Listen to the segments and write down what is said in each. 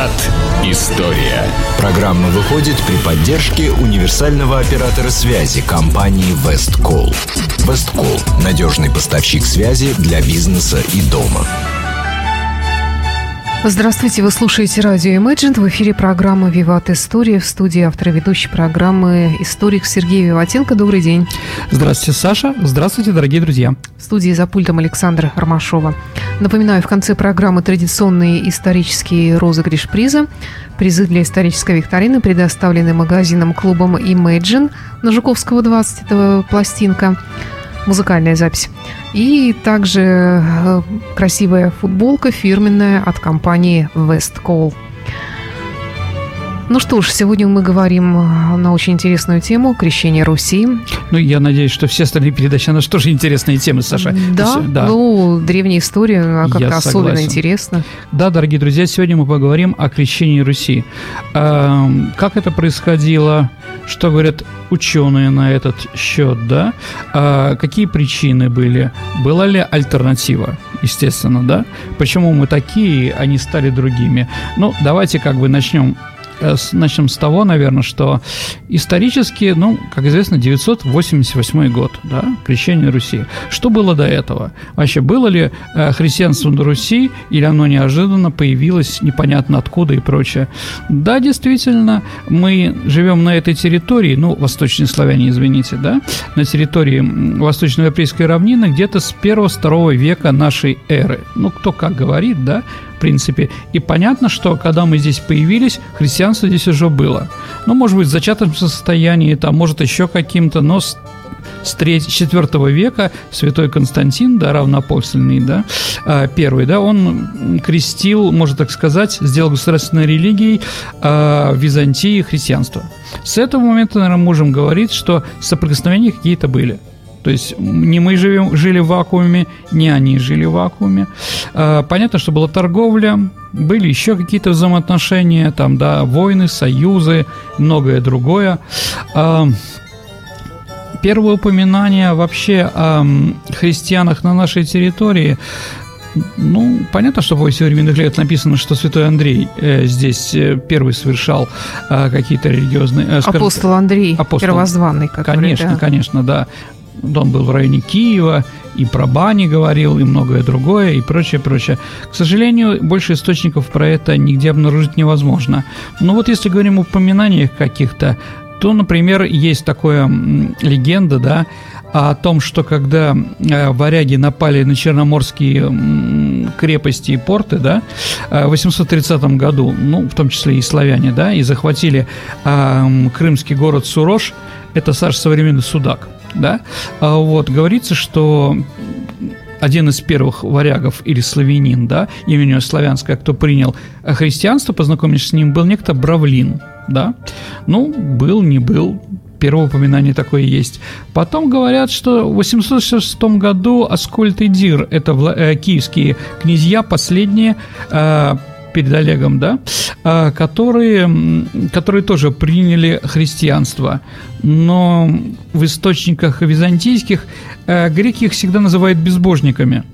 Виват История. Программа выходит при поддержке универсального оператора связи компании Весткол. Весткол – надежный поставщик связи для бизнеса и дома. Здравствуйте, вы слушаете радио Imagine. В эфире программа «Виват История». В студии автор ведущей программы историк Сергей Виватенко. Добрый день. Здравствуйте, Саша. Здравствуйте, дорогие друзья. В студии за пультом Александра Ромашова. Напоминаю, в конце программы традиционные исторические розыгрыш приза. Призы для исторической викторины предоставлены магазином-клубом Imagine на Жуковского 20. Это пластинка музыкальная запись. И также э, красивая футболка фирменная от компании Westcall. Ну что ж, сегодня мы говорим э, на очень интересную тему крещение Руси. Ну, я надеюсь, что все остальные передачи, она тоже интересные темы, Саша. Да, да. ну, древняя история, она как-то особенно интересна. Да, дорогие друзья, сегодня мы поговорим о крещении Руси. Как это происходило, что говорят ученые на этот счет, да? А какие причины были? Была ли альтернатива? Естественно, да? Почему мы такие, а не стали другими? Ну, давайте как бы начнем Э, начнем с того, наверное, что исторически, ну, как известно, 988 год, да, крещение Руси. Что было до этого? Вообще, было ли э, христианство на Руси, или оно неожиданно появилось непонятно откуда и прочее? Да, действительно, мы живем на этой территории, ну, восточные славяне, извините, да, на территории Восточно-Европейской равнины где-то с 1-2 века нашей эры. Ну, кто как говорит, да, принципе. И понятно, что когда мы здесь появились, христианство здесь уже было. Ну, может быть, в зачатом состоянии, там, может, еще каким-то, но с с 3, 4 века святой Константин, да, равноапостольный, да, а, первый, да, он крестил, можно так сказать, сделал государственной религией а, Византии христианство. С этого момента, наверное, можем говорить, что соприкосновения какие-то были – то есть не мы живем, жили в вакууме, не они жили в вакууме. А, понятно, что была торговля, были еще какие-то взаимоотношения, там, да, войны, союзы, многое другое. А, первое упоминание вообще о христианах на нашей территории ну, понятно, что в современных лет написано, что святой Андрей э, здесь э, первый совершал э, какие-то религиозные... Э, скажем, апостол Андрей, апостол, первозванный, который, Конечно, да. конечно, да. Он был в районе Киева, и про бани говорил, и многое другое, и прочее, прочее. К сожалению, больше источников про это нигде обнаружить невозможно. Но вот если говорим о упоминаниях каких-то, то, например, есть такая легенда, да, о том, что когда э, варяги напали на черноморские крепости и порты, да, э, в 830 году, ну, в том числе и славяне, да, и захватили э, крымский город Сурож, это Саш современный Судак – да, а вот, говорится, что один из первых варягов или славянин, да, именем славянское, кто принял христианство, познакомившись с ним, был некто Бравлин, да, ну, был, не был, первое упоминание такое есть. Потом говорят, что в 806 году Аскольд и Дир, это э, киевские князья, последние, э, перед Олегом, да, а, которые, которые тоже приняли христианство. Но в источниках византийских э, греки их всегда называют безбожниками.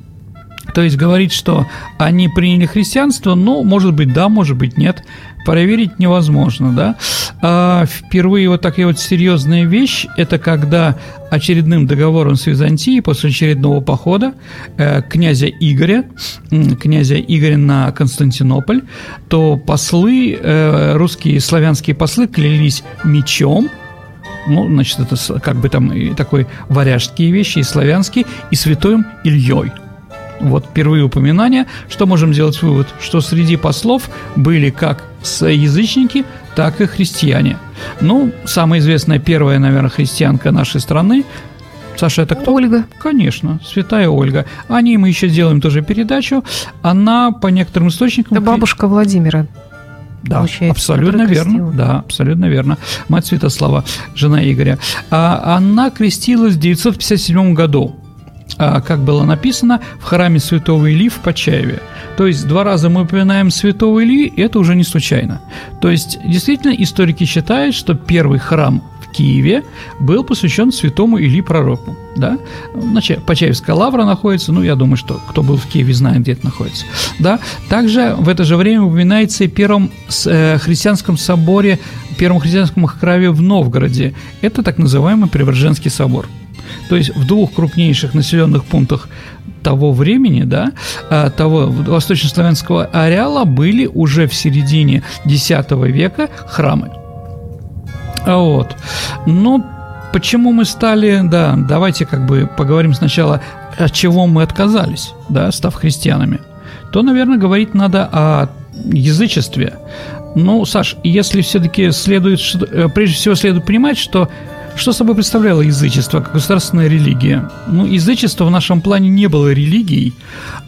То есть говорит, что они приняли христианство, ну, может быть, да, может быть, нет. Проверить невозможно, да. А впервые вот такая вот серьезная вещь – это когда очередным договором с Византией после очередного похода э, князя Игоря, князя Игоря на Константинополь, то послы, э, русские славянские послы клялись мечом, ну, значит, это как бы там и такой варяжские вещи, и славянские, и святым Ильей – вот впервые упоминания, что можем сделать вывод, что среди послов были как язычники, так и христиане. Ну, самая известная первая, наверное, христианка нашей страны Саша, это кто? Ольга. Конечно, святая Ольга. О ней мы еще сделаем тоже передачу. Она, по некоторым источникам... Это бабушка Владимира. Да, абсолютно верно. Да, абсолютно верно. Мать Святослава, жена Игоря. А она крестилась в 957 году. А, как было написано, в храме святого Ильи в Почаеве. То есть два раза мы упоминаем святого Ильи, и это уже не случайно. То есть действительно историки считают, что первый храм в Киеве был посвящен святому Или Пророку. Да? Значит, Почаевская лавра находится, ну, я думаю, что кто был в Киеве, знает, где это находится. Да? Также в это же время упоминается и первом э, христианском соборе, первом христианском храме в Новгороде. Это так называемый Преображенский собор. То есть в двух крупнейших населенных пунктах того времени, да, а, того восточнославянского ареала были уже в середине X века храмы. Вот. Но почему мы стали, да, давайте как бы поговорим сначала, от чего мы отказались, да, став христианами. То, наверное, говорить надо о язычестве. Ну, Саш, если все-таки следует, э, прежде всего следует понимать, что что собой представляло язычество как государственная религия? Ну, язычество в нашем плане не было религией,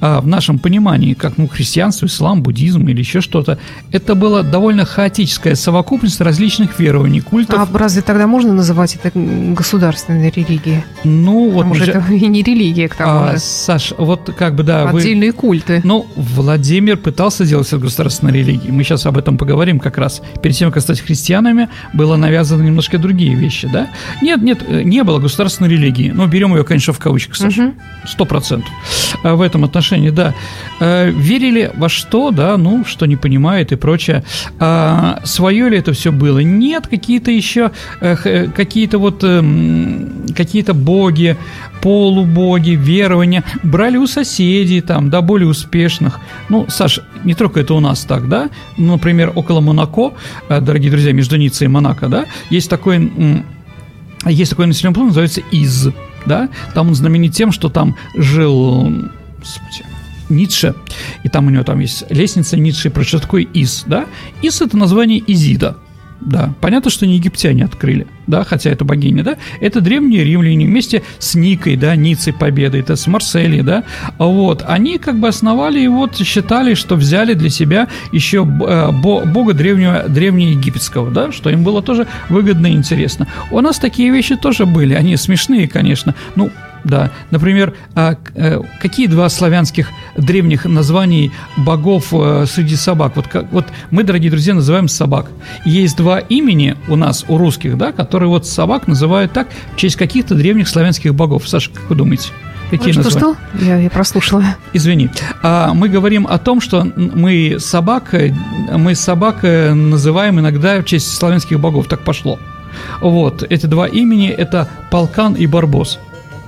а в нашем понимании, как ну, христианство, ислам, буддизм или еще что-то. Это была довольно хаотическая совокупность различных верований, культов. А разве тогда можно называть это государственной религией? Ну, вот... Потому что это и не религия, к тому а, же. Саш, вот как бы, да... Отдельные вы... культы. Ну, Владимир пытался сделать это государственной религией. Мы сейчас об этом поговорим как раз. Перед тем, как стать христианами, было навязано немножко другие вещи, да? Нет, нет, э, не было государственной религии. Но берем ее, конечно, в кавычках, Саша. Сто процентов. А в этом отношении, да. Э, верили во что, да, ну, что не понимает и прочее. А свое ли это все было? Нет, какие-то еще, э, какие-то вот, эм, какие-то боги, полубоги, верования брали у соседей, там, да, более успешных. Ну, Саш, не только это у нас так, да? Ну, например, около Монако, дорогие друзья, между Ниццей и Монако, да, есть такой есть такой населенный пункт, называется Из, да, там он знаменит тем, что там жил, господи, Ницше, и там у него там есть лестница Ницше, про что такое Из, да, Из это название Изида, да, понятно, что не египтяне открыли, да, хотя это богиня, да, это древние римляне вместе с Никой, да, Ницей Победой, это с Марселей, да, вот, они как бы основали и вот считали, что взяли для себя еще э, бога древнего, древнеегипетского, да, что им было тоже выгодно и интересно. У нас такие вещи тоже были, они смешные, конечно, ну, да, например, а, э, какие два славянских древних названий богов э, среди собак? Вот, вот мы, дорогие друзья, называем собак. Есть два имени у нас, у русских, да, которые вот собак называют так в честь каких-то древних славянских богов. Саша, как вы думаете? Какие что, названия? что? Я, я прослушала. Извини. А, мы говорим о том, что мы собак, мы собак э, называем иногда в честь славянских богов. Так пошло. Вот, эти два имени – это Полкан и Барбос.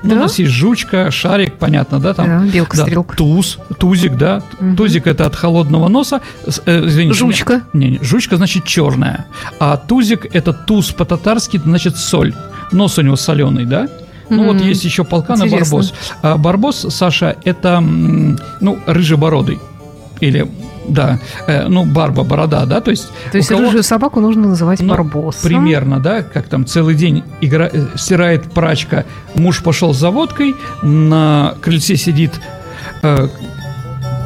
Ну, да? у нас есть жучка, шарик, понятно, да, там. Да, белка-стрелка. Да, туз, тузик, да. Угу. Тузик это от холодного носа. Э, извините. Жучка. Не, не, жучка значит черная. А тузик это туз по-татарски, значит соль. Нос у него соленый, да? Ну, вот есть еще полкан и барбос. А барбос, Саша, это, ну, рыжебородый. Или да, э, ну, барба, борода, да, то есть... То есть кого... рыжую собаку нужно называть ну, барбосом. Примерно, да, как там целый день игра... Э, стирает прачка, муж пошел за водкой, на крыльце сидит э,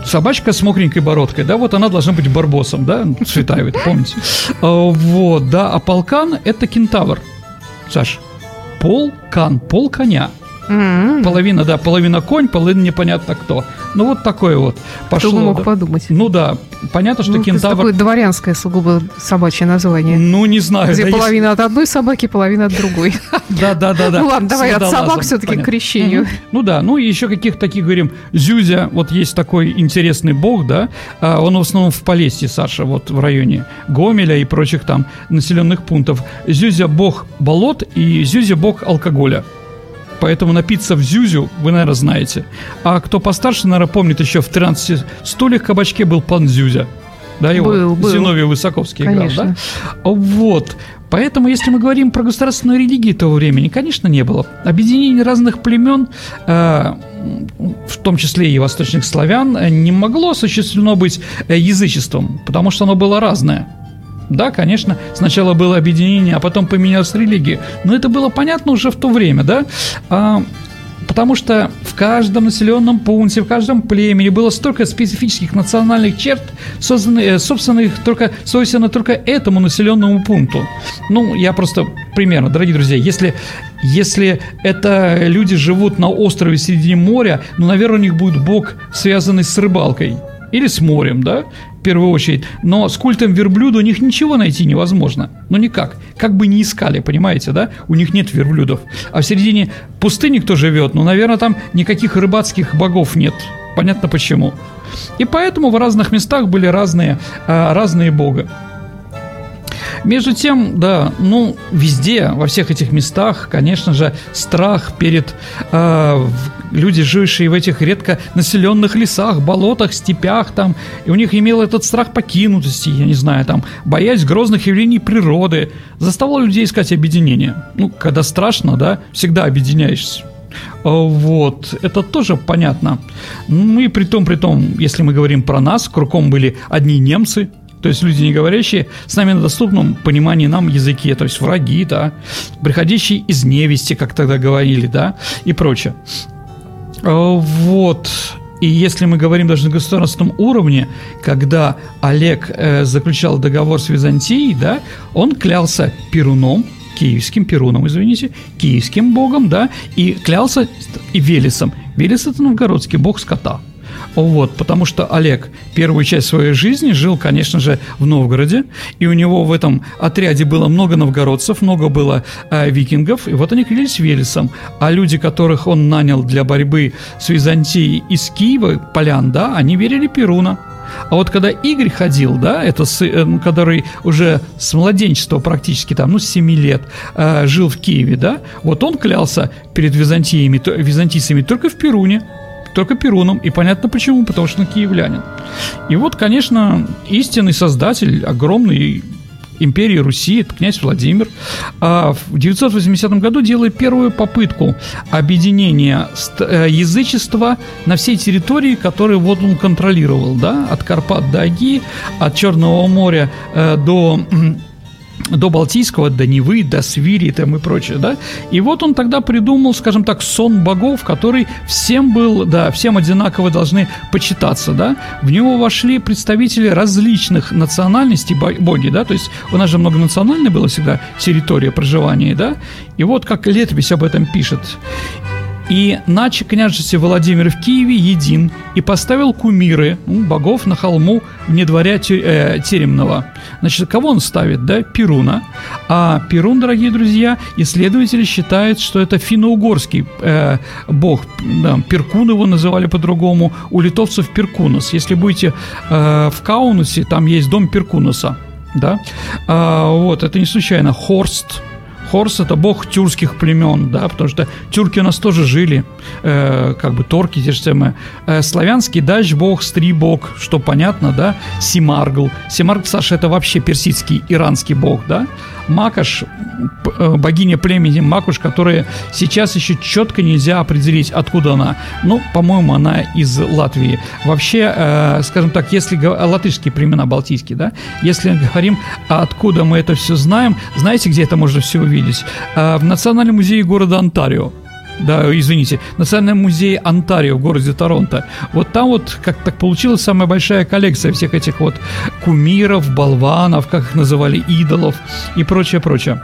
собачка с мокренькой бородкой, да, вот она должна быть барбосом, да, Цветаевой, помните? А, вот, да, а полкан – это кентавр, Саш, полкан, пол коня – Mm-hmm. Половина, да, половина конь, половина непонятно кто. Ну, вот такое вот пошло. Кто мог да. подумать? Ну да, понятно, что ну, кентавр... Такое дворянское сугубо собачье название. Ну, не знаю. Где да, половина если... от одной собаки, половина от другой. Да, да, да, да. Ну ладно, давай от собак все-таки к крещению. Ну да, ну и еще каких таких говорим. Зюзя, вот есть такой интересный бог, да, а он в основном в Полесье, Саша, вот в районе Гомеля и прочих там населенных пунктов. Зюзя бог болот и Зюзя бог алкоголя поэтому напиться в Зюзю вы, наверное, знаете. А кто постарше, наверное, помнит, еще в 13 стульях кабачке был пан Зюзя. Да, его был, был. Зиновий Высоковский Конечно. играл, да? Вот. Поэтому, если мы говорим про государственную религию того времени, конечно, не было. Объединение разных племен, э, в том числе и восточных славян, не могло осуществлено быть э, язычеством, потому что оно было разное. Да, конечно, сначала было объединение, а потом поменялась религия. Но это было понятно уже в то время, да? А, потому что в каждом населенном пункте, в каждом племени было столько специфических национальных черт, созданных, э, собственных только, свойственно только этому населенному пункту. Ну, я просто примерно, дорогие друзья, если, если это люди живут на острове среди моря, ну, наверное, у них будет бог, связанный с рыбалкой – или с морем, да, в первую очередь. Но с культом верблюда у них ничего найти невозможно. Ну никак. Как бы ни искали, понимаете, да? У них нет верблюдов. А в середине пустыни кто живет? Ну, наверное, там никаких рыбацких богов нет. Понятно почему. И поэтому в разных местах были разные, э, разные бога. Между тем, да, ну, везде, во всех этих местах, конечно же, страх перед э, люди, жившие в этих редко населенных лесах, болотах, степях, там, и у них имел этот страх покинутости, я не знаю, там, боясь грозных явлений природы, заставлял людей искать объединение. Ну, когда страшно, да, всегда объединяешься. А, вот, это тоже понятно. Ну и при том, при том, если мы говорим про нас, кругом были одни немцы, то есть люди не говорящие с нами на доступном понимании нам языке, то есть враги, да, приходящие из невести, как тогда говорили, да, и прочее. А, вот. И если мы говорим даже на государственном уровне, когда Олег э, заключал договор с Византией, да, он клялся Перуном, киевским Перуном, извините, киевским богом, да, и клялся и Велесом. Велес – это новгородский бог скота – вот, потому что Олег первую часть своей жизни жил, конечно же, в Новгороде, и у него в этом отряде было много новгородцев, много было э, викингов, и вот они клялись Велесом. А люди, которых он нанял для борьбы с Византией из Киева, полян, да, они верили Перуна. А вот когда Игорь ходил, да, это с, э, который уже с младенчества практически там, ну, с 7 лет э, жил в Киеве, да, вот он клялся перед византиями, византийцами только в Перуне только Перуном, и понятно почему, потому что он киевлянин. И вот, конечно, истинный создатель огромной империи Руси, это князь Владимир, а в 980 году делает первую попытку объединения э, язычества на всей территории, которую вот он контролировал, да, от Карпат до Аги, от Черного моря э, до до Балтийского, до Невы, до Свири там и прочее, да. И вот он тогда придумал, скажем так, сон богов, который всем был, да, всем одинаково должны почитаться, да. В него вошли представители различных национальностей, боги, да, то есть у нас же многонациональная была всегда территория проживания, да. И вот как летопись об этом пишет. И наче княжество Владимир в Киеве един и поставил кумиры ну, богов на холму вне дворя э, Теремного. Значит, кого он ставит, да? Перуна. А Перун, дорогие друзья, исследователи считают, что это финно-угорский э, бог. Да, Перкун его называли по-другому. У литовцев Перкунос. Если будете э, в Каунусе, там есть дом Перкунуса. Да? А, вот, это не случайно. Хорст – Хорс – это бог тюркских племен, да, потому что тюрки у нас тоже жили, э, как бы торки те же самые. Э, славянский дач бог, стри бог, что понятно, да, Симаргл. Симаргл, Саша, это вообще персидский, иранский бог, да. Макаш, э, богиня племени Макуш, которая сейчас еще четко нельзя определить, откуда она. Ну, по-моему, она из Латвии. Вообще, э, скажем так, если латышские племена балтийские, да, если говорим, откуда мы это все знаем, знаете, где это можно все увидеть? Э, в Национальном музее города Онтарио да, извините, Национальный музей Онтарио в городе Торонто. Вот там вот, как так получилась, самая большая коллекция всех этих вот кумиров, болванов, как их называли, идолов и прочее, прочее.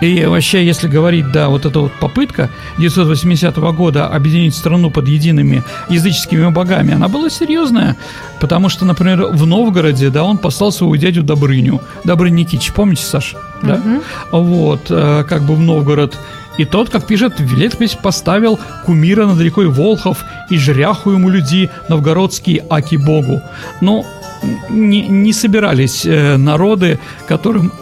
И вообще, если говорить, да, вот эта вот попытка 980 года объединить страну под едиными языческими богами, она была серьезная, потому что, например, в Новгороде, да, он послал своего дядю Добрыню, Добрынь Никитич, помните, Саш? Да? Угу. Вот, э, как бы в Новгород и тот, как пишет, в летопись поставил кумира над рекой Волхов и жряху ему люди новгородские аки богу. Но не, не собирались э, народы, которым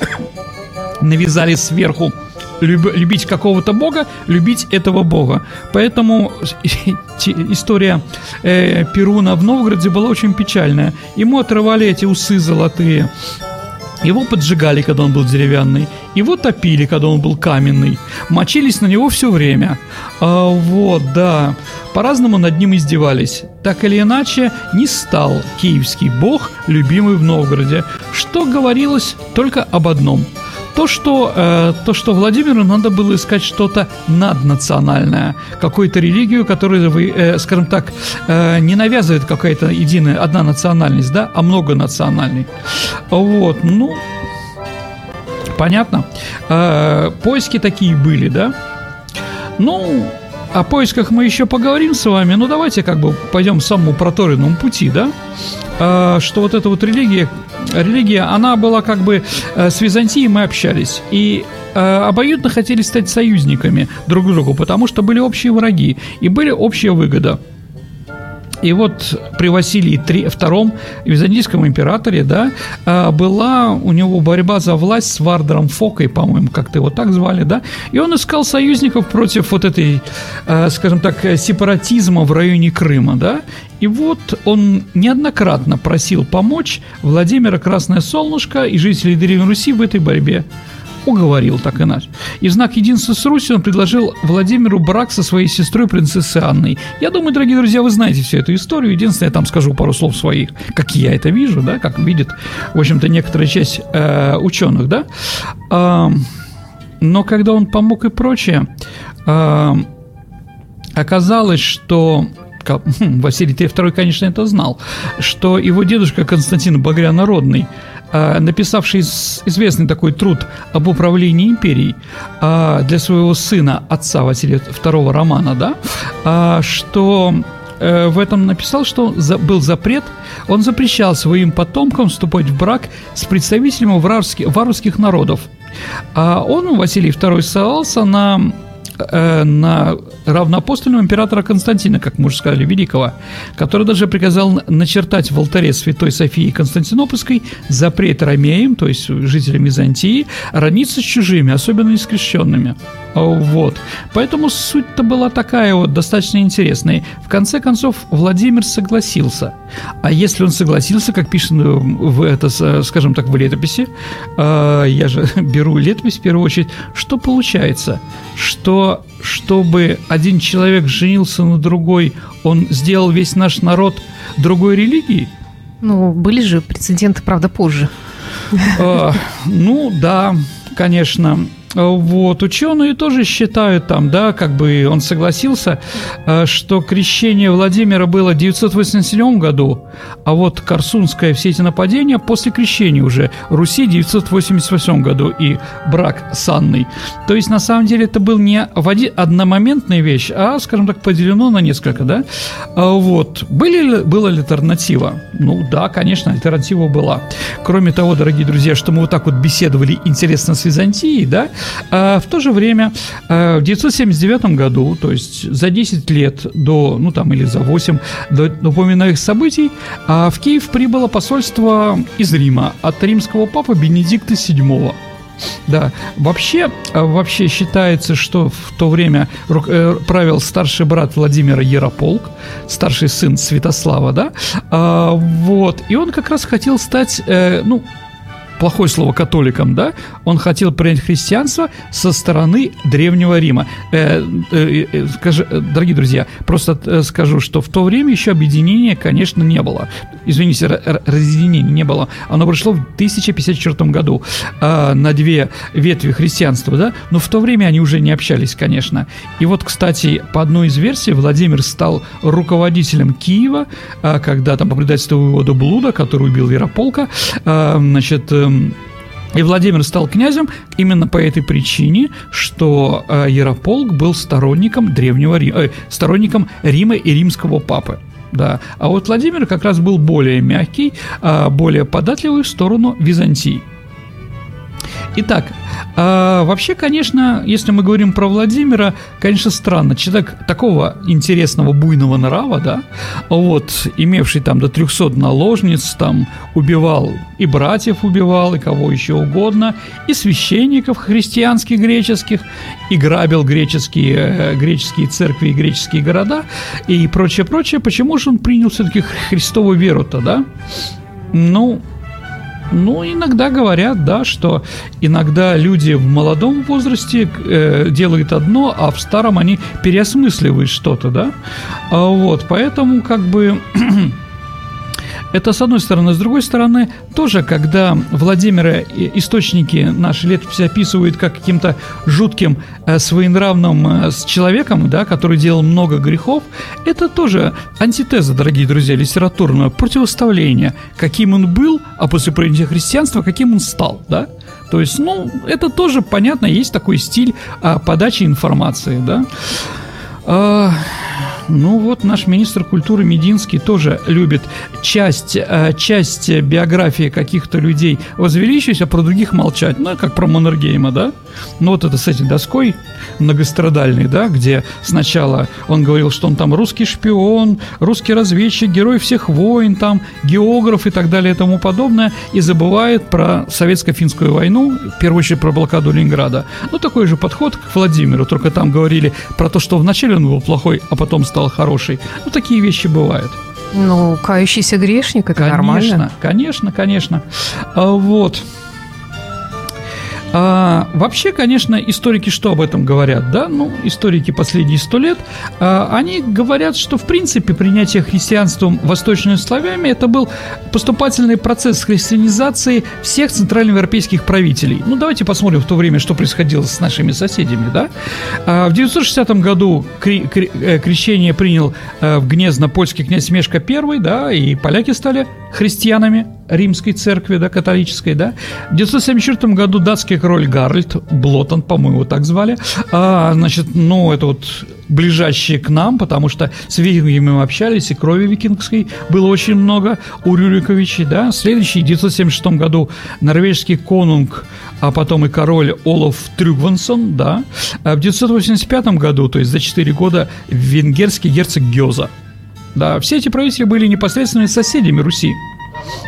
навязали сверху люб, любить какого-то бога, любить этого бога. Поэтому история э, Перуна в Новгороде была очень печальная. Ему отрывали эти усы золотые, его поджигали, когда он был деревянный. Его топили, когда он был каменный. Мочились на него все время. А, вот, да. По-разному над ним издевались. Так или иначе, не стал киевский бог любимый в Новгороде. Что говорилось только об одном – то, что, э, то, что Владимиру надо было искать что-то наднациональное, какую-то религию, которая, вы, э, скажем так, э, не навязывает какая-то единая, одна национальность, да, а многонациональный. Вот, ну, понятно. Э, поиски такие были, да. Ну, о поисках мы еще поговорим с вами, но давайте как бы пойдем самому проторенному пути, да? А, что вот эта вот религия, религия, она была как бы э, с Византией мы общались, и э, обоюдно хотели стать союзниками друг другу, потому что были общие враги и были общая выгода – и вот при Василии II, византийском императоре, да, а, была у него борьба за власть с Вардером Фокой, по-моему, как-то его так звали, да, и он искал союзников против вот этой, а, скажем так, сепаратизма в районе Крыма, да, и вот он неоднократно просил помочь Владимира Красное Солнышко и жителей Древней Руси в этой борьбе уговорил так иначе. И в знак единства с Русью он предложил Владимиру брак со своей сестрой принцессой Анной. Я думаю, дорогие друзья, вы знаете всю эту историю. Единственное, я там скажу пару слов своих, как я это вижу, да, как видит, в общем-то, некоторая часть э, ученых, да. Э, но когда он помог и прочее, э, оказалось, что хм, Василий II, конечно, это знал, что его дедушка Константин Багрянародный а, написавший известный такой труд об управлении империей а, для своего сына, отца Василия II Романа, да, а, что э, в этом написал, что был запрет, он запрещал своим потомкам вступать в брак с представителями варварских народов. А он, Василий II, ссылался на э, на равноапостольного императора Константина, как мы уже сказали, Великого, который даже приказал начертать в алтаре Святой Софии Константинопольской запрет ромеям, то есть жителям Византии, родниться с чужими, особенно нескрещенными. Вот. Поэтому суть-то была такая вот, достаточно интересная. В конце концов, Владимир согласился. А если он согласился, как пишет в это, скажем так, в летописи, э, я же беру летопись в первую очередь, что получается? Что чтобы один человек женился на другой, он сделал весь наш народ другой религией? Ну, были же прецеденты, правда, позже. Э, ну, да, конечно. Вот, ученые тоже считают там, да, как бы он согласился, э, что крещение Владимира было в 987 году, а вот Корсунское все эти нападения после крещения уже Руси в 988 году и брак с Анной. То есть, на самом деле, это был не одномоментная вещь, а, скажем так, поделено на несколько, да. А вот. Были, была ли альтернатива? Ну, да, конечно, альтернатива была. Кроме того, дорогие друзья, что мы вот так вот беседовали интересно с Византией, да, а в то же время э, в 979 году, то есть за 10 лет до, ну там или за 8 до упоминаемых событий, а в Киев прибыло посольство из Рима от римского папы Бенедикта VII. Да, вообще, э, вообще считается, что в то время э, правил старший брат Владимира Ярополк, старший сын Святослава, да, а, вот, и он как раз хотел стать, ну, плохое слово католиком, да, он хотел принять христианство со стороны Древнего Рима. Э, э, э, скажи, э, дорогие друзья, просто э, скажу, что в то время еще объединения, конечно, не было. Извините, разъединения не было. Оно пришло в 1054 году э, на две ветви христианства, да, но в то время они уже не общались, конечно. И вот, кстати, по одной из версий Владимир стал руководителем Киева, э, когда там по предательству вывода Блуда, который убил Ярополка, э, значит, э, и Владимир стал князем именно по этой причине, что э, Ярополк был сторонником древнего Рима, э, сторонником Рима и римского папы. Да. А вот Владимир как раз был более мягкий, э, более податливый в сторону Византии. Итак, а, вообще, конечно, если мы говорим про Владимира, конечно, странно. Человек такого интересного, буйного нрава, да, вот, имевший там до 300 наложниц, там, убивал и братьев убивал, и кого еще угодно, и священников христианских греческих, и грабил греческие, э, греческие церкви и греческие города, и прочее, прочее. Почему же он принял все-таки христовую веру-то, да? Ну, ну, иногда говорят, да, что иногда люди в молодом возрасте э, делают одно, а в старом они переосмысливают что-то, да. А вот, поэтому как бы Это с одной стороны. С другой стороны, тоже, когда Владимира источники наши летописи описывают как каким-то жутким, э, своенравным э, человеком, да, который делал много грехов, это тоже антитеза, дорогие друзья, литературное противоставление, каким он был, а после принятия христианства, каким он стал, да. То есть, ну, это тоже понятно, есть такой стиль а, подачи информации, да. А, ну вот наш министр культуры Мединский тоже любит часть, э, часть биографии каких-то людей возвеличивать, а про других молчать. Ну, как про Маннергейма, да? Ну вот это с этой доской многострадальной, да, где сначала он говорил, что он там русский шпион, русский разведчик, герой всех войн, там, географ и так далее и тому подобное, и забывает про советско-финскую войну, в первую очередь про блокаду Ленинграда. Ну, такой же подход к Владимиру, только там говорили про то, что вначале он был плохой, а потом стал хороший. Ну, такие вещи бывают. Ну, кающийся грешник, это конечно, нормально. Конечно, конечно, конечно. Вот. А, вообще, конечно, историки что об этом говорят, да? Ну, историки последние сто лет, а, они говорят, что, в принципе, принятие христианством восточными славями это был поступательный процесс христианизации всех центральноевропейских правителей. Ну, давайте посмотрим в то время, что происходило с нашими соседями, да? А, в 960 году кри- кри- э, крещение принял а, в Гнезно польский князь Мешка I, да, и поляки стали христианами римской церкви, да, католической, да. В 974 году датский король Гарольд Блотон, по-моему, так звали, а, значит, ну, это вот ближайшие к нам, потому что с викингами мы общались, и крови викингской было очень много у Рюриковичей, да. Следующий, в 976 году норвежский конунг, а потом и король Олаф Трюгвансон, да. А в 985 году, то есть за 4 года, венгерский герцог Гёза, да, все эти правители были непосредственными соседями Руси.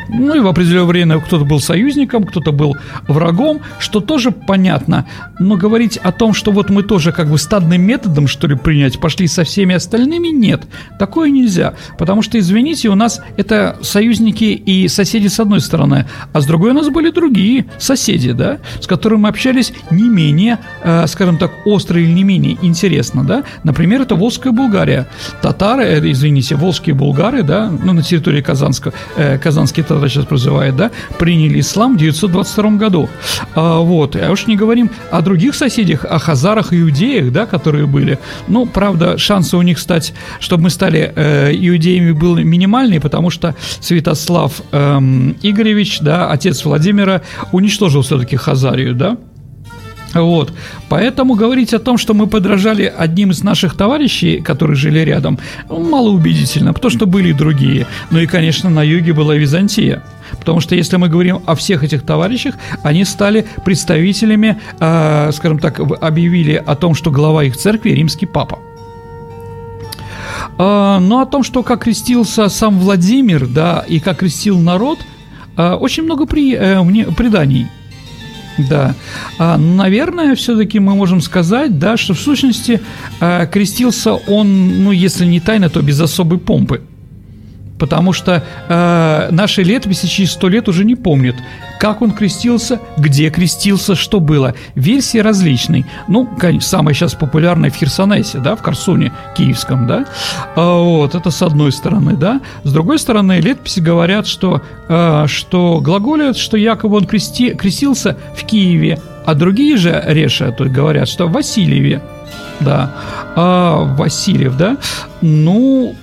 Ну и в определенное время кто-то был союзником, кто-то был врагом, что тоже понятно. Но говорить о том, что вот мы тоже как бы стадным методом, что ли, принять, пошли со всеми остальными, нет. Такое нельзя. Потому что, извините, у нас это союзники и соседи с одной стороны, а с другой у нас были другие соседи, да, с которыми мы общались не менее, э, скажем так, остро или не менее интересно, да. Например, это Волжская Булгария. Татары, э, извините, волжские булгары, да, ну, на территории Казанского, э, Казанский тогда сейчас прозывает, да, приняли ислам в 922 году. А, вот, а уж не говорим о других соседях, о хазарах и иудеях, да, которые были. Ну, правда, шансы у них стать, чтобы мы стали э, иудеями, был минимальный, потому что Святослав эм, Игоревич, да, отец Владимира, уничтожил все-таки Хазарию, да, вот. Поэтому говорить о том, что мы подражали одним из наших товарищей, которые жили рядом, ну, малоубедительно, потому что были и другие. Ну и, конечно, на юге была Византия. Потому что если мы говорим о всех этих товарищах, они стали представителями, э, скажем так, объявили о том, что глава их церкви римский папа. Э, но о том, что как крестился сам Владимир, да, и как крестил народ, э, очень много при, э, преданий да. А, наверное, все-таки мы можем сказать, да, что в сущности а, крестился он, ну, если не тайно, то без особой помпы потому что э, наши летописи через сто лет уже не помнят, как он крестился, где крестился, что было. Версии различные. Ну, конечно, самая сейчас популярная в Херсонесе, да, в Корсуне киевском, да. А, вот, это с одной стороны, да. С другой стороны, летописи говорят, что, э, что глаголят, что якобы он крести, крестился в Киеве, а другие же решат, говорят, что в Васильеве, да, а, Васильев, да, ну,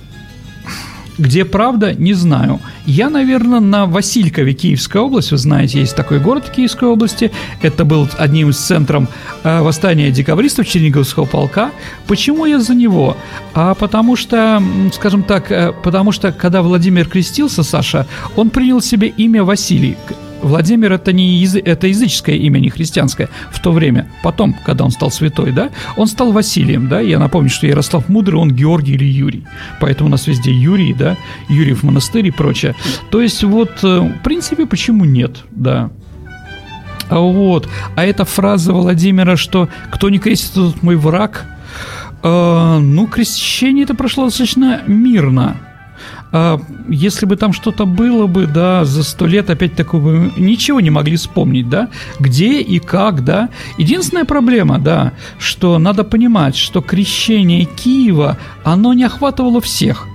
где правда, не знаю. Я, наверное, на Василькове, Киевская область. Вы знаете, есть такой город в Киевской области. Это был одним из центров э, восстания декабристов Черниговского полка. Почему я за него? А потому что, скажем так, э, потому что, когда Владимир крестился, Саша, он принял себе имя Василий. Владимир это не язы, это языческое имя, не христианское в то время. Потом, когда он стал святой, да, он стал Василием, да. Я напомню, что Ярослав Мудрый, он Георгий или Юрий. Поэтому у нас везде Юрий, да, Юрий в монастырь и прочее. То есть вот, э, в принципе, почему нет, да. А вот, а эта фраза Владимира, что кто не крестит, тот мой враг, э, ну, крещение это прошло достаточно мирно а, если бы там что-то было бы, да, за сто лет опять такого ничего не могли вспомнить, да, где и как, да. Единственная проблема, да, что надо понимать, что крещение Киева, оно не охватывало всех.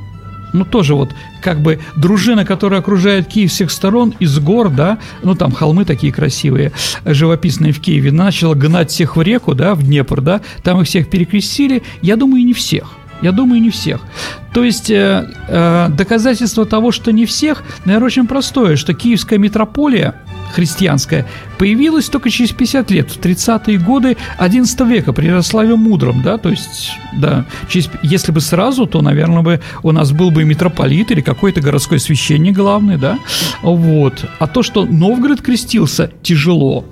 Ну, тоже вот как бы дружина, которая окружает Киев всех сторон, из гор, да, ну, там холмы такие красивые, живописные в Киеве, начала гнать всех в реку, да, в Днепр, да, там их всех перекрестили, я думаю, не всех. Я думаю, не всех. То есть э, э, доказательство того, что не всех, наверное, очень простое, что Киевская митрополия, христианская, появилась только через 50 лет, в 30-е годы 11 века при Ярославе Мудром, да, то есть, да, через, если бы сразу, то, наверное, бы у нас был бы митрополит или какой-то городской священник главный, да, вот. А то, что Новгород крестился, тяжело,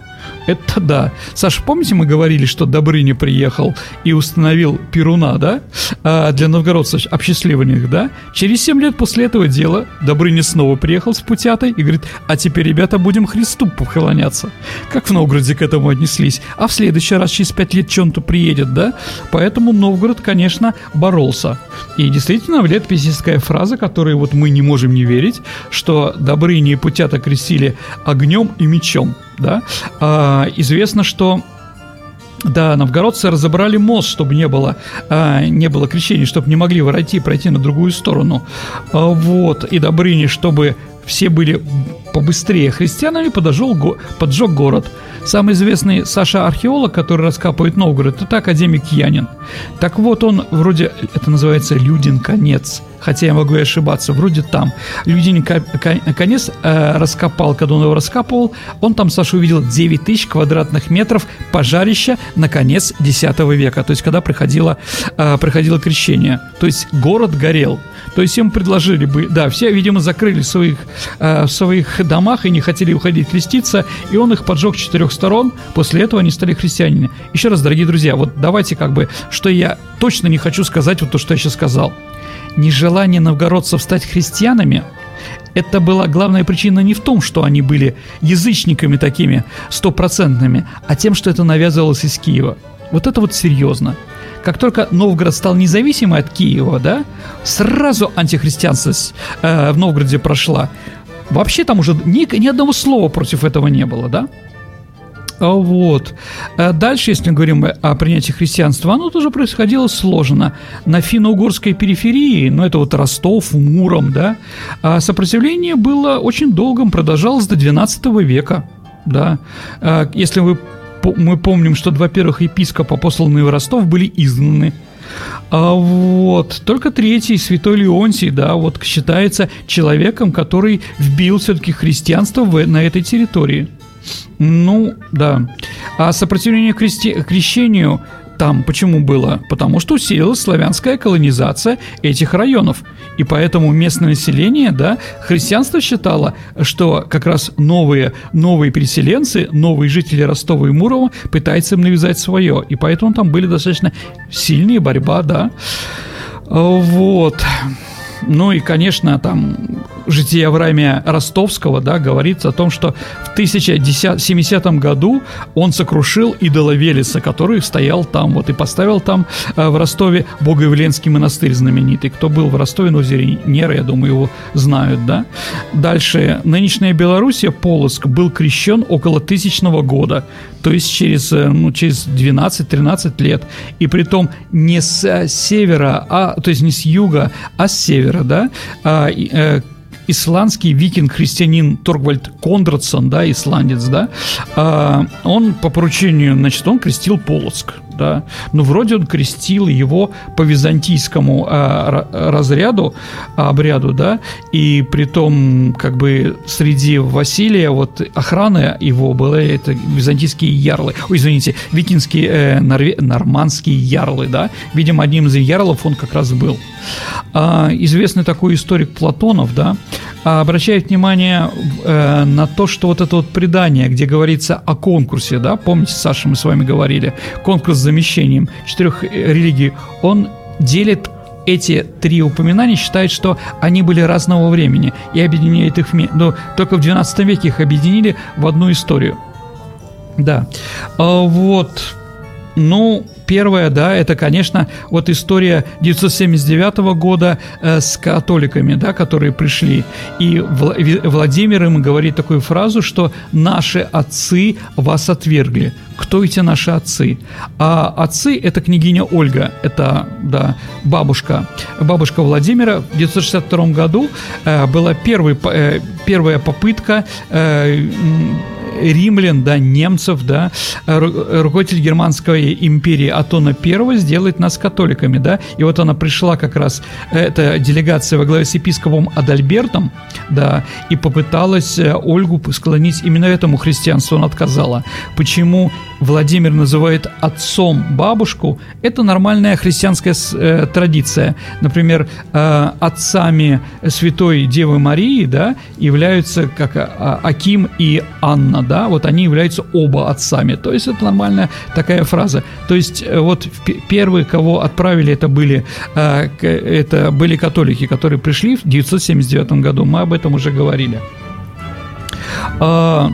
это да. Саша, помните, мы говорили, что Добрыня приехал и установил Перуна, да? А, для новгородцев обсчастливанных, да? Через 7 лет после этого дела Добрыня снова приехал с Путятой и говорит, а теперь, ребята, будем Христу поклоняться. Как в Новгороде к этому отнеслись? А в следующий раз через 5 лет чем-то приедет, да? Поэтому Новгород, конечно, боролся. И действительно, в летописическая фраза, которой вот мы не можем не верить, что Добрыня и Путята крестили огнем и мечом да, а, известно, что да, новгородцы разобрали мост, чтобы не было, а, не было крещений, чтобы не могли воройти пройти на другую сторону. А, вот, и Добрыни, чтобы все были побыстрее христианами, подожил, го, поджег город. Самый известный Саша археолог, который раскапывает Новгород, это академик Янин. Так вот, он вроде, это называется «Людин конец», хотя я могу и ошибаться, вроде там. Людин конец э, раскопал, когда он его раскапывал, он там, Саша, увидел 9 тысяч квадратных метров пожарища на конец X века, то есть когда приходило, э, приходило крещение. То есть город горел. То есть им предложили бы, да, все, видимо, закрыли своих, э, в своих домах и не хотели уходить креститься, и он их поджег с четырех сторон, после этого они стали христианами. Еще раз, дорогие друзья, вот давайте как бы, что я точно не хочу сказать, вот то, что я сейчас сказал нежелание новгородцев стать христианами, это была главная причина не в том, что они были язычниками такими стопроцентными, а тем, что это навязывалось из Киева. Вот это вот серьезно. Как только Новгород стал независимым от Киева, да, сразу антихристианство э, в Новгороде прошла. Вообще там уже ни, ни одного слова против этого не было, да? А вот. А дальше, если мы говорим о принятии христианства, оно тоже происходило сложно. На финно-угорской периферии, ну это вот Ростов, Муром, да, а сопротивление было очень долгим, продолжалось до XII века, да. Если вы, мы помним, что два первых епископа, посланные в Ростов, были изгнаны, а вот. Только третий, святой Леонтий, да, вот считается человеком, который вбил все-таки христианство в, на этой территории. Ну, да. А сопротивление крещению там почему было? Потому что усилилась славянская колонизация этих районов. И поэтому местное население, да, христианство считало, что как раз новые, новые переселенцы, новые жители Ростова и Мурова пытаются им навязать свое. И поэтому там были достаточно сильные борьба, да. Вот. Ну и, конечно, там жития Авраамия Ростовского, да, говорится о том, что в 1070 году он сокрушил идола Велеса, который стоял там, вот, и поставил там э, в Ростове Богоявленский монастырь знаменитый. Кто был в Ростове на озере Нера, я думаю, его знают, да. Дальше, нынешняя Белоруссия, Полоск, был крещен около тысячного года, то есть через, э, ну, через 12-13 лет. И при том не с севера, а, то есть не с юга, а с севера, да, а, э, исландский викинг-христианин Торгвальд Кондратсон, да, исландец, да, а, он по поручению, значит, он крестил Полоцк, да, но вроде он крестил его по византийскому а, разряду, обряду, да, и при том, как бы, среди Василия, вот, охраны его были это византийские ярлы, ой, извините, викинские, э, норве, нормандские ярлы, да, видимо, одним из ярлов он как раз был. А, известный такой историк Платонов, да, обращает внимание э, на то, что вот это вот предание, где говорится о конкурсе, да, помните, Саша, мы с вами говорили, конкурс замещением четырех религий, он делит эти три упоминания считает, что они были разного времени и объединяет их, но только в 12 веке их объединили в одну историю. Да, а вот, ну, Первое, да, это, конечно, вот история 979 года э, с католиками, да, которые пришли. И Владимир им говорит такую фразу, что «наши отцы вас отвергли». Кто эти наши отцы? А отцы – это княгиня Ольга, это, да, бабушка. Бабушка Владимира в 962 году э, была первой, э, первая попытка э, римлян, да, немцев, да, руководитель германской империи Атона I сделает нас католиками, да, и вот она пришла как раз, эта делегация во главе с епископом Адальбертом, да, и попыталась э, Ольгу склонить именно этому христианству, он отказала. Почему Владимир называет отцом бабушку, это нормальная христианская э, традиция. Например, э, отцами Святой Девы Марии, да, являются как а, Аким и Анна, да, вот они являются оба отцами. То есть это нормальная такая фраза. То есть э, вот первые, кого отправили, это были, э, это были католики, которые пришли в 979 году. Мы об этом уже говорили. А,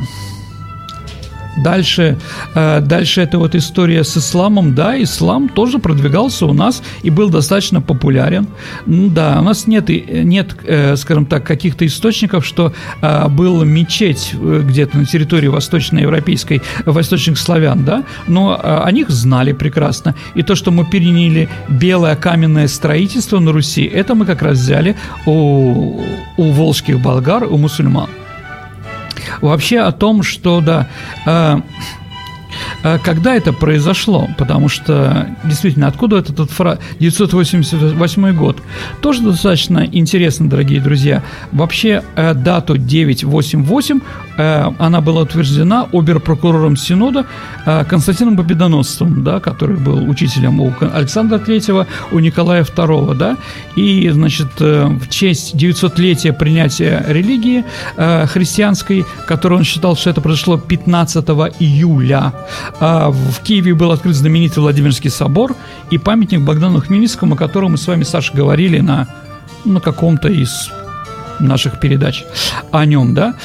Дальше, э, дальше это вот история с исламом. Да, ислам тоже продвигался у нас и был достаточно популярен. Да, у нас нет, нет э, скажем так, каких-то источников, что э, был мечеть где-то на территории восточноевропейской, восточных славян, да, но о них знали прекрасно. И то, что мы переняли белое каменное строительство на Руси, это мы как раз взяли у, у волжских болгар, у мусульман. Вообще о том, что, да, э, когда это произошло, потому что действительно, откуда этот фра... 988 год, тоже достаточно интересно, дорогие друзья. Вообще э, дату 988 Э, она была утверждена оберпрокурором Синода э, Константином Победоносцем, да, который был учителем у Александра III, у Николая II, да, и, значит, э, в честь 900-летия принятия религии христианской, которую он считал, что это произошло 15 июля, в Киеве был открыт знаменитый Владимирский собор и памятник Богдану Хмельницкому, о котором мы с вами, Саша, говорили на, на каком-то из наших передач о нем, да.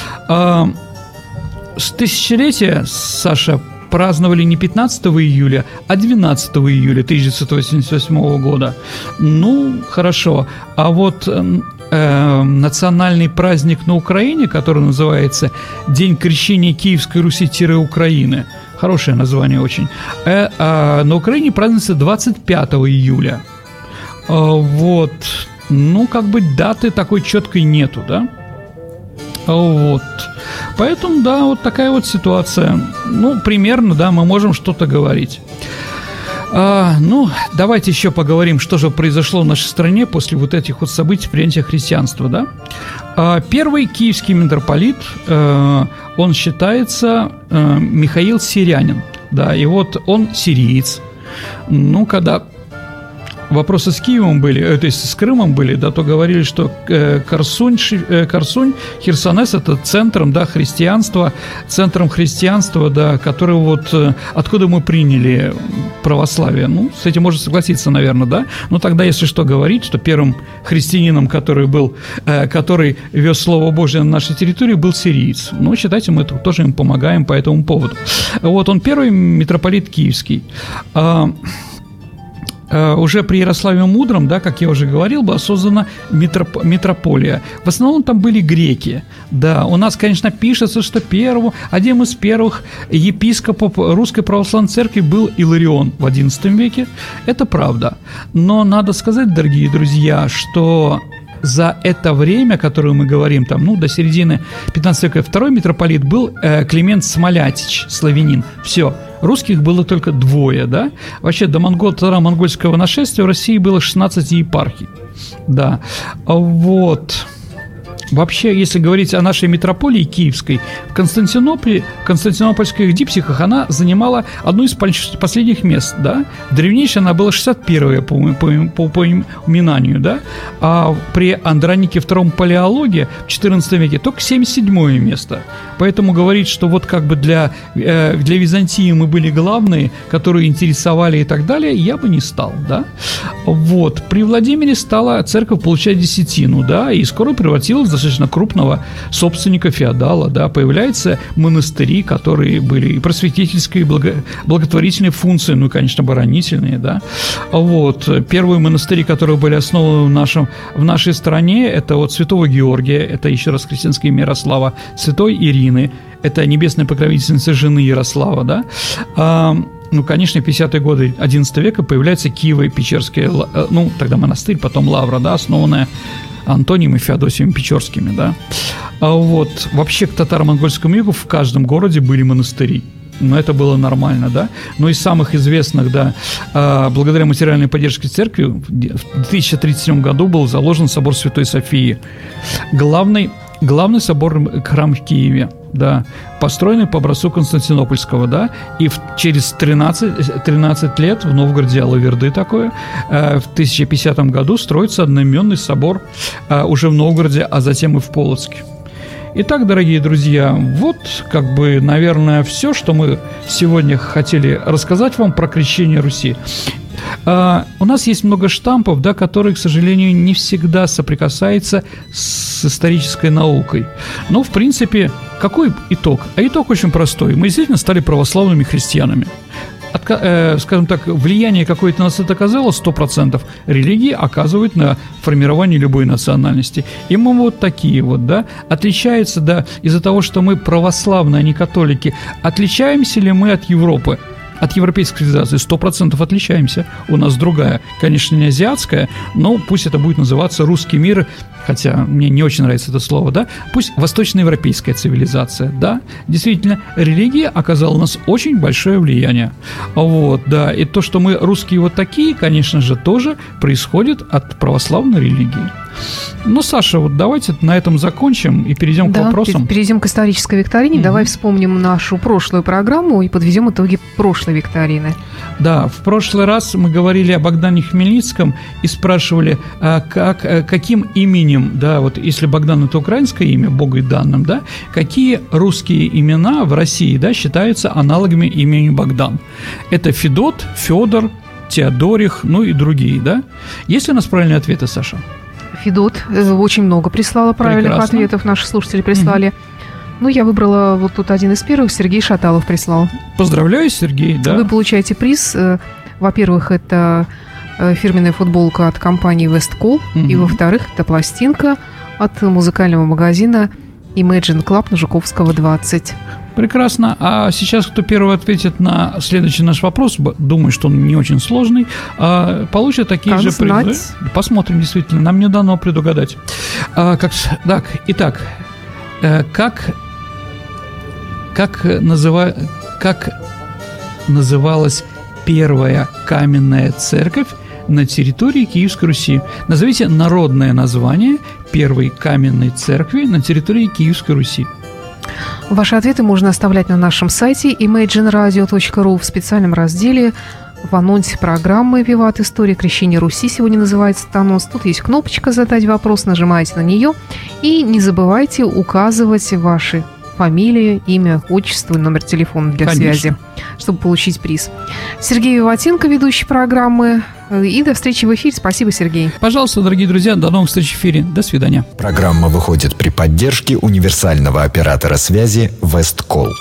С тысячелетия, Саша, праздновали не 15 июля, а 12 июля 1988 года. Ну, хорошо. А вот э, национальный праздник на Украине, который называется День крещения Киевской Руси-Украины, хорошее название очень, э, э, на Украине празднуется 25 июля. Э, вот. Ну, как бы даты такой четкой нету, да? Вот. Поэтому, да, вот такая вот ситуация. Ну, примерно, да, мы можем что-то говорить. А, ну, давайте еще поговорим, что же произошло в нашей стране после вот этих вот событий принятия христианства, да? А, первый киевский митрополит, э, он считается э, Михаил Сирянин, да, и вот он сириец. Ну, когда вопросы с Киевом были, э, то есть с Крымом были, да, то говорили, что э, Корсунь, э, Корсунь, Херсонес – это центром, да, христианства, центром христианства, да, который вот, откуда мы приняли православие. Ну, с этим можно согласиться, наверное, да. Но тогда, если что говорить, что первым христианином, который был, который вез Слово Божье на нашей территории, был сириец. Ну, считайте, мы тоже им помогаем по этому поводу. Вот он первый митрополит киевский. Э, уже при Ярославе Мудром, да, как я уже говорил, была создана метроп, метрополия. В основном там были греки. Да, у нас, конечно, пишется, что первым, одним из первых епископов Русской Православной Церкви был Иларион в XI веке. Это правда. Но надо сказать, дорогие друзья, что за это время, которое мы говорим, там, ну, до середины 15 века, второй митрополит был э, Климент Смолятич, славянин. Все, русских было только двое, да? Вообще до монгол, монгольского нашествия в России было 16 епархий, да. Вот. Вообще, если говорить о нашей метрополии киевской, в Константинополе, в константинопольских дипсихах она занимала одно из последних мест, да. В древнейшей она была 61-я по, по, по, по упоминанию, да. А при Андронике II палеологии в 14 веке только 77 место. Поэтому говорить, что вот как бы для, э, для Византии мы были главные, которые интересовали и так далее, я бы не стал, да. Вот. При Владимире стала церковь получать десятину, да, и скоро превратилась достаточно крупного собственника феодала, да, появляются монастыри, которые были и просветительской, и благо, благотворительной функции, ну и, конечно, оборонительные, да. Вот. Первые монастыри, которые были основаны в, нашем, в нашей стране, это вот Святого Георгия, это еще раз христианское имя Ярослава, Святой Ирины, это небесная покровительница жены Ярослава, да, ну, конечно, в 50-е годы XI века появляется Киево-Печерская, э, ну, тогда монастырь, потом Лавра, да, основанная Антонием и Феодосием Печорскими, да. А вот вообще к татаро-монгольскому югу в каждом городе были монастыри. Но это было нормально, да. Но из самых известных, да, а, благодаря материальной поддержке церкви в 2037 году был заложен собор Святой Софии. Главный, главный собор храм в Киеве да, построенный по образцу Константинопольского, да, и в, через 13, 13 лет в Новгороде Алаверды такое, э, в 1050 году строится одноименный собор э, уже в Новгороде, а затем и в Полоцке. Итак, дорогие друзья, вот как бы, наверное, все, что мы сегодня хотели рассказать вам про крещение Руси. А, у нас есть много штампов, да, которые, к сожалению, не всегда соприкасаются с исторической наукой. Но, в принципе, какой итог? А итог очень простой. Мы действительно стали православными христианами отка- э, скажем так, влияние какое-то на нас это оказало 100%, религии оказывают на формирование любой национальности. И мы вот такие вот, да, отличается, да, из-за того, что мы православные, а не католики, отличаемся ли мы от Европы? От европейской цивилизации 100% отличаемся. У нас другая, конечно, не азиатская, но пусть это будет называться русский мир, хотя мне не очень нравится это слово, да, пусть восточноевропейская цивилизация, да, действительно, религия оказала на нас очень большое влияние. Вот, да, и то, что мы русские вот такие, конечно же, тоже происходит от православной религии. Ну, Саша, вот давайте на этом закончим и перейдем да, к вопросам. Перейдем к исторической викторине. Угу. Давай вспомним нашу прошлую программу и подведем итоги прошлой викторины. Да, в прошлый раз мы говорили о Богдане Хмельницком и спрашивали, а как, э, каким именем, да, вот если Богдан это украинское имя, Богой данным, да, какие русские имена в России, да, считаются аналогами имени Богдан? Это Федот, Федор, Теодорих, ну и другие, да? Есть ли у нас правильные ответы, Саша? Федот э, очень много прислала правильных Прекрасно. ответов, наши слушатели прислали. Угу. Ну, я выбрала вот тут один из первых, Сергей Шаталов прислал. Поздравляю, Сергей, да. Вы получаете приз. Э, во-первых, это э, фирменная футболка от компании Westcall, угу. и во-вторых, это пластинка от музыкального магазина Imagine Club на Жуковского 20. Прекрасно. А сейчас, кто первый ответит на следующий наш вопрос, думаю, что он не очень сложный, а, получит такие как же призы. Посмотрим, действительно. Нам не дано предугадать. А, как, так, итак, э, как, как, называ, как называлась первая каменная церковь на территории Киевской Руси. Назовите народное название первой каменной церкви на территории Киевской Руси. Ваши ответы можно оставлять на нашем сайте imagineradio.ru в специальном разделе в анонсе программы «Виват. История крещения Руси». Сегодня называется этот анонс. Тут есть кнопочка «Задать вопрос», нажимаете на нее. И не забывайте указывать ваши фамилию, имя, отчество и номер телефона для Конечно. связи, чтобы получить приз. Сергей Виватенко, ведущий программы. И до встречи в эфире. Спасибо, Сергей. Пожалуйста, дорогие друзья, до новых встреч в эфире. До свидания. Программа выходит при поддержке универсального оператора связи «Весткол».